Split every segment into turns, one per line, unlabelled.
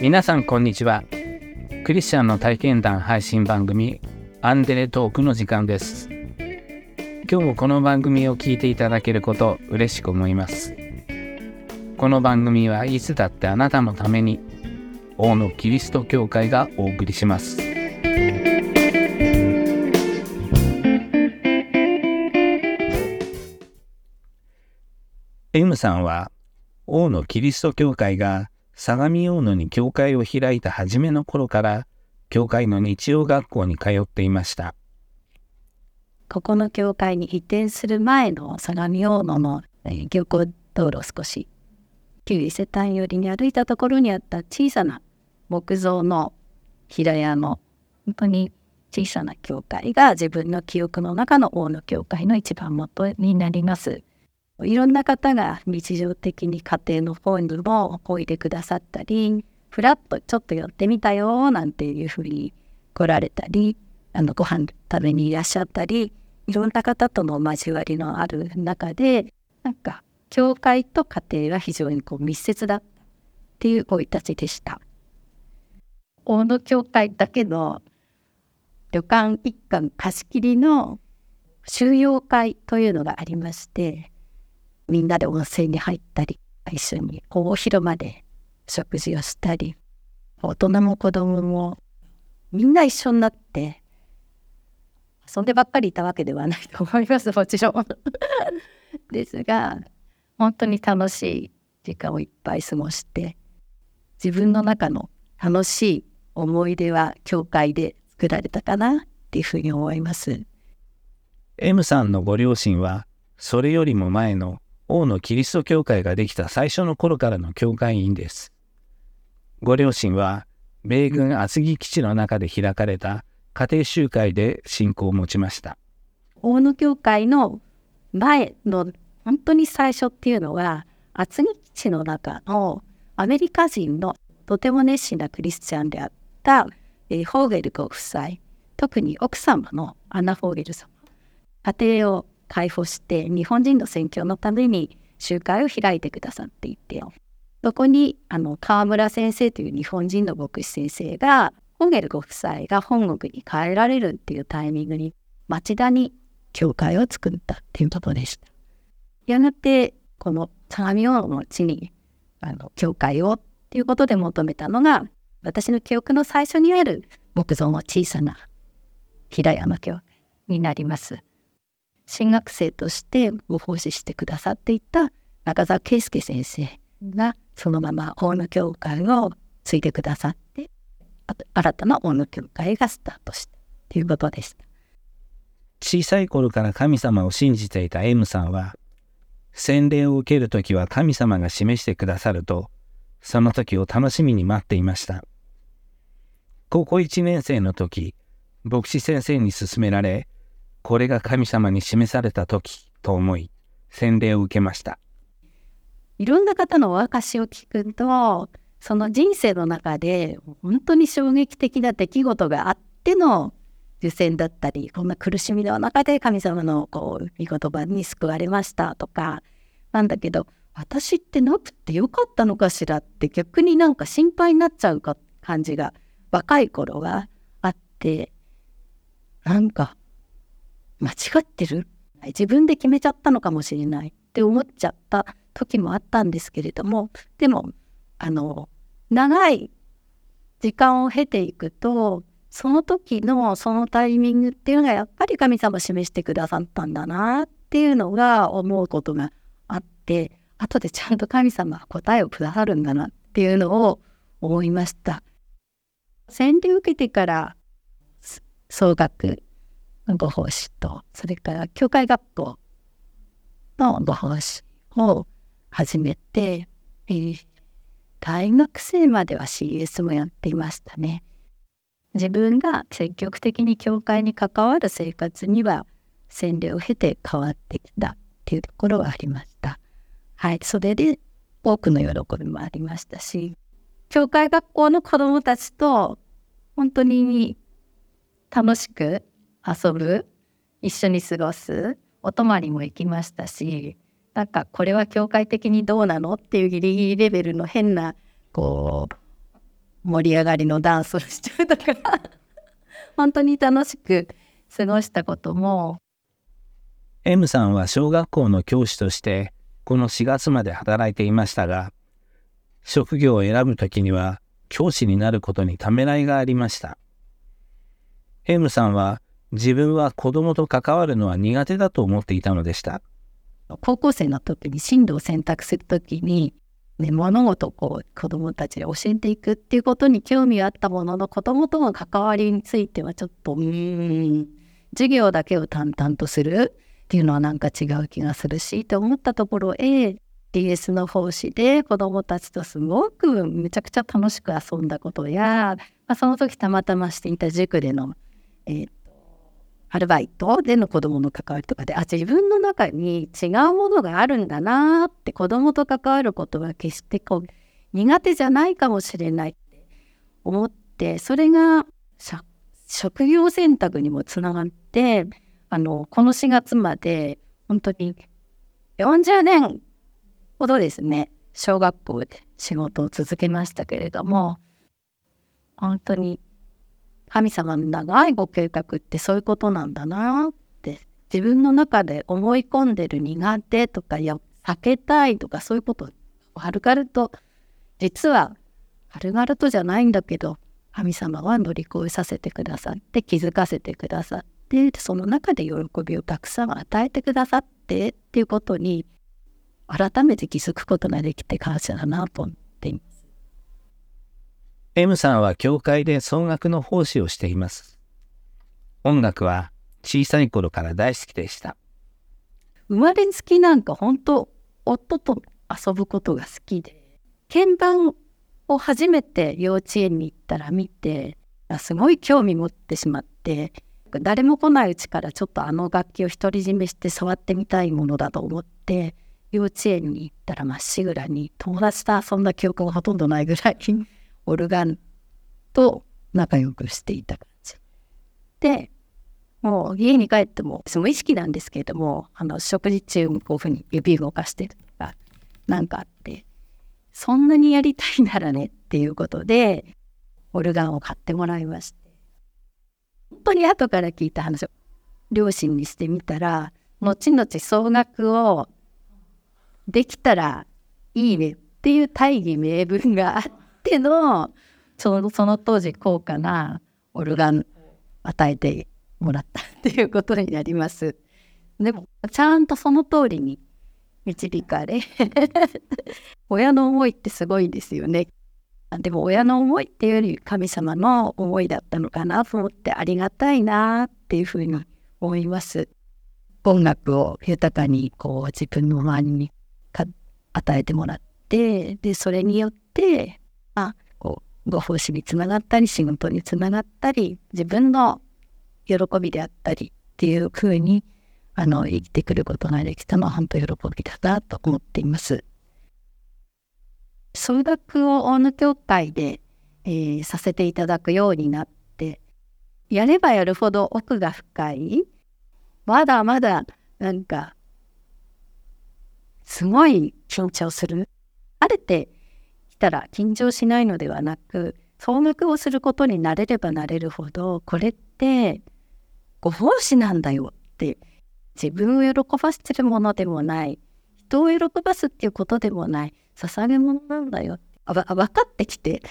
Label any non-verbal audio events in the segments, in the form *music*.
皆さんこんにちは。クリスチャンの体験談配信番組アンデレトークの時間です。今日もこの番組を聞いていただけること嬉しく思います。この番組はいつだってあなたのために王のキリスト教会がお送りします。M さんは王のキリスト教会が相模大野に教会を開いた初めの頃から教会の日曜学校に通っていました
ここの教会に移転する前の相模大野の、え、漁港道路少し旧伊勢丹寄りに歩いたところにあった小さな木造の平屋の本当に小さな教会が自分の記憶の中の大野教会の一番元になります。いろんな方が日常的に家庭の方にもおいでくださったりふらっとちょっと寄ってみたよなんていうふうに来られたりあのご飯食べにいらっしゃったりいろんな方との交わりのある中でなんか教会と家庭は非常にこう密接だっていう生い立ちでした。大野教会だけの旅館一館貸し切りの収容会というのがありましてみんなで温泉に入ったり一緒に大広間で食事をしたり大人も子供もみんな一緒になって遊んでばっかりいたわけではないと思います *laughs* もちろん *laughs* ですが本当に楽しい時間をいっぱい過ごして自分の中の楽しい思い出は教会で作られたかなっていうふうに思います。
M さんのご両親はそれよりも前の王のキリスト教会ができた最初の頃からの教会員です。ご両親は、米軍厚木基地の中で開かれた家庭集会で信仰を持ちました。
大野教会の前の本当に最初っていうのは、厚木基地の中のアメリカ人のとても熱心なクリスチャンであった、えー、ホーゲルご夫妻、特に奥様のアナ・ホーゲル様、家庭を解放して日本人の宣教のために集会を開いてくださっていてそこにあの川村先生という日本人の牧師先生がホゲルご夫妻が本国に帰られるっていうタイミングに町田に教会を作ったっていうことでした。やがてこの相模大の地にあの教会をっていうことで求めたのが私の記憶の最初にある木造の小さな平山教になります。新学生としてご奉仕してくださっていた中澤圭介先生がそのまま大野教会を継いでくださって新たな大野教会がスタートしたということでした。
小さい頃から神様を信じていた M さんは洗礼を受ける時は神様が示してくださるとその時を楽しみに待っていました。高校1年生の時牧師先生に勧められこれが神様に示された時と思い洗礼を受けました。
いろんな方のお証を聞くとその人生の中で本当に衝撃的な出来事があっての受選だったりこんな苦しみの中で神様のこう御言葉に救われましたとか。なんだけど私ってなくてよかったのかしらって逆になんか心配になっちゃうか感じが若い頃はあって。なんか間違ってる？自分で決めちゃったのかもしれない。って思っちゃった時もあったんですけれども。でもあの長い時間を経ていくとその時のそのタイミングっていうのがやっぱり神様示してくださったんだなっていうのが思うことがあって後でちゃんと神様は答えをくださるんだなっていうのを思いました。洗礼を受けてから総額ご奉仕と、それから教会学校のご奉仕を始めて、えー、大学生までは CS もやっていましたね。自分が積極的に教会に関わる生活には洗礼を経て変わってきたっていうところはありました。はい、それで多くの喜びもありましたし教会学校の子どもたちと本当に楽しく遊ぶ一緒に過ごすお泊まりも行きましたしなんかこれは教会的にどうなのっていうギリギリレベルの変なこう盛り上がりのダンスをしちゃうとか *laughs* 本当に楽しく過ごしたことも。
M さんは小学校の教師としてこの4月まで働いていましたが職業を選ぶ時には教師になることにためらいがありました。M さんは自分は子供と関わるのは苦手だと思っていたのでした。
高校生の時に進路を選択する時に、ね、物事をこう子供たちに教えていくっていうことに興味があったものの子供との関わりについてはちょっとうん授業だけを淡々とするっていうのはなんか違う気がするしと思ったところへ DS の奉仕で子どもたちとすごくめちゃくちゃ楽しく遊んだことや、まあ、その時たまたましていた塾での、えー、アルバイトでの子どもの関わりとかであ自分の中に違うものがあるんだなって子どもと関わることは決してこう苦手じゃないかもしれないって思ってそれが職業選択にもつながってあのこの4月まで本当に40年ほどですね小学校で仕事を続けましたけれども本当に神様の長いご計画ってそういうことなんだなって自分の中で思い込んでる苦手とかや避けたいとかそういうことをはるかると実は軽々とじゃないんだけど神様は乗り越えさせてくださって気づかせてくださってその中で喜びをたくさん与えてくださってっていうことに改めて気づくことができて感謝だなと思っています。
M さんは教会で奏楽の奉仕をしています。音楽は小さい頃から大好きでした。
生まれつきなんか本当夫と遊ぶことが好きで鍵盤を初めて幼稚園に行ったら見てすごい興味持ってしまって誰も来ないうちからちょっとあの楽器を独り占めして触ってみたいものだと思って幼稚園に行ったらまっしぐらに友達と遊んだ記憶がほとんどないぐらいオルガンと仲良くしていた感じ。でもう家に帰っても無意識なんですけれどもあの食事中こういうふうに指動かしてるとか何かあってそんなにやりたいならねっていうことでオルガンを買ってもらいまして本当に後から聞いた話を両親にしてみたら後々総額をできたらいいねっていう大義名分があっってのそのその当時高価なオルガン与えてもらったっていうことになります。でもちゃんとその通りに導かれ *laughs* 親の思いってすごいですよね。でも親の思いっていうより神様の思いだったのかなと思ってありがたいなっていうふうに思います。音楽を豊かにこう自分の周りに与えてもらってでそれによってあこうご奉仕につながったり仕事につながったり自分の喜びであったりっていうふうにあの生きてくることができたのは本当喜びだなと思っています。総額を大野協会で、えー、させていただくようになってやればやるほど奥が深いまだまだなんかすごい緊張するあれってたら緊張しないのではなく総額をすることになれればなれるほどこれってご奉仕なんだよって自分を喜ばせてるものでもない人を喜ばすっていうことでもない捧げ物なんだよ分かってきて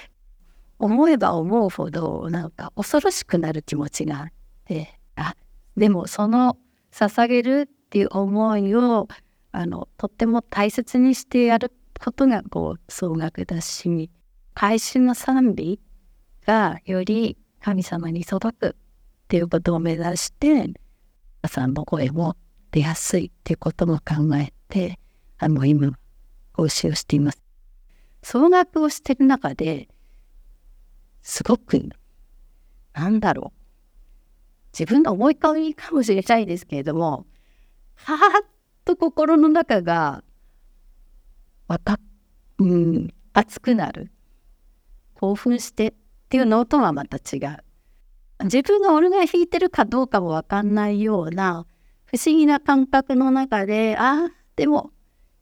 思えば思うほどなんか恐ろしくなる気持ちがあってあでもその捧げるっていう思いをあのとっても大切にしてやることがこう総額だし会心の賛美がより神様に届くっていうことを目指して皆さんの声も出やすいっていうことも考えてあの今奉仕をしています。総額をしてる中ですごくなんだろう自分の思い込みかもしれないですけれどもはーっと心の中がわかうん熱くなる興奮してっていうのとはまた違う自分が俺が弾いてるかどうかもわかんないような不思議な感覚の中でああでも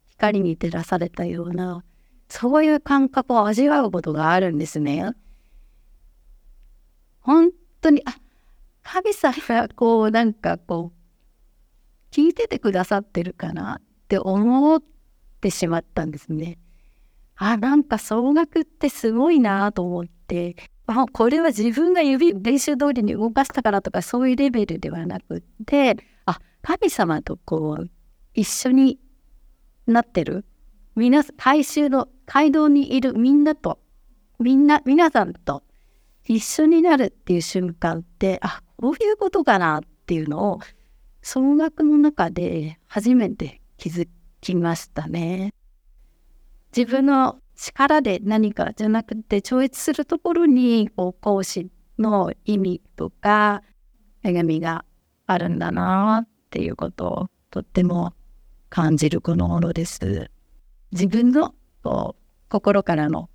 光に照らされたようなそういう感覚を味わうことがあるんですね。本当にあ神様がこうなんかこう聞いててくださってるかなって思ってしまったんですね。あなんか総額ってすごいなと思って。あこれは自分が指練習通りに動かしたからとかそういうレベルではなくって。あ神様とこう一緒になってる。皆回収の街道にいるみんなとみんな皆さんと一緒になるっていう瞬間ってあこういうことかなっていうのを総額の中で初めて気づきましたね。自分の力で何かじゃなくて超越するところにこう講師の意味とか恵みがあるんだなっていうことをとっても感じるこのものです。自分のこう心からの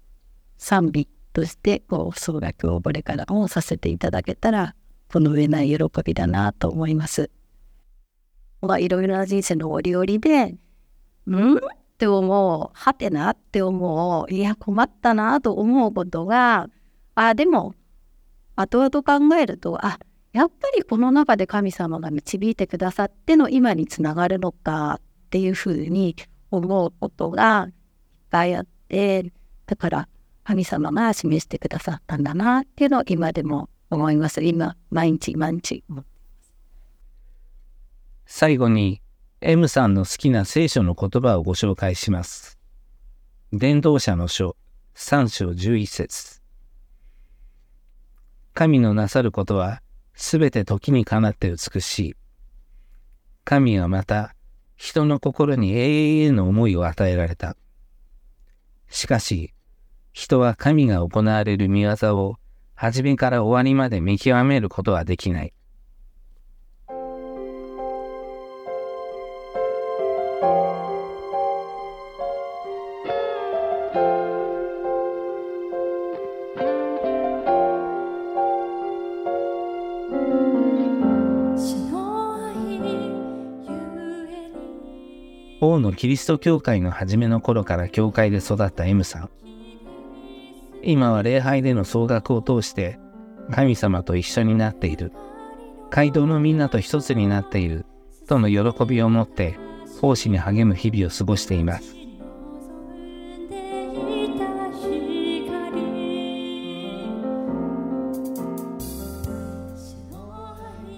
賛美としてこう総額をこれからもさせていただけたらこの上ない喜びだなと思います。まあいろいろな人生の折々で「ん?」って思う。はてなって思う。いや困ったなと思うことがあでも後々考えるとあやっぱりこの中で神様が導いてくださっての今につながるのかっていうふうに思うことがいっぱいあってだから神様が示してくださったんだなっていうのを今でも思います。今毎日毎日
最後に M さんの好きな聖書の言葉をご紹介します伝道者の書3章11節神のなさることはすべて時にかなって美しい神はまた人の心に永遠への思いを与えられた。しかし、人は神が行われる見業を初めから終わりまで見極めることはできない。王のキリスト教会の初めの頃から教会で育った M さん。今は礼拝での総額を通して神様と一緒になっている。街道のみんなと一つになっている。との喜びを持って奉仕に励む日々を過ごしています。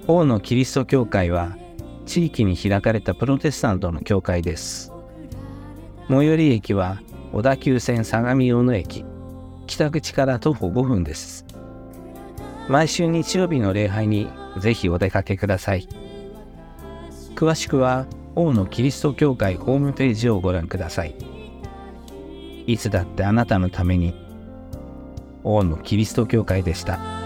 王のキリスト教会は地域に開かれたプロテスタントの教会です。最寄り駅は小田急線相模大野駅、北口から徒歩5分です。毎週日曜日の礼拝にぜひお出かけください。詳しくは王のキリスト教会ホームページをご覧ください。いつだってあなたのために王のキリスト教会でした。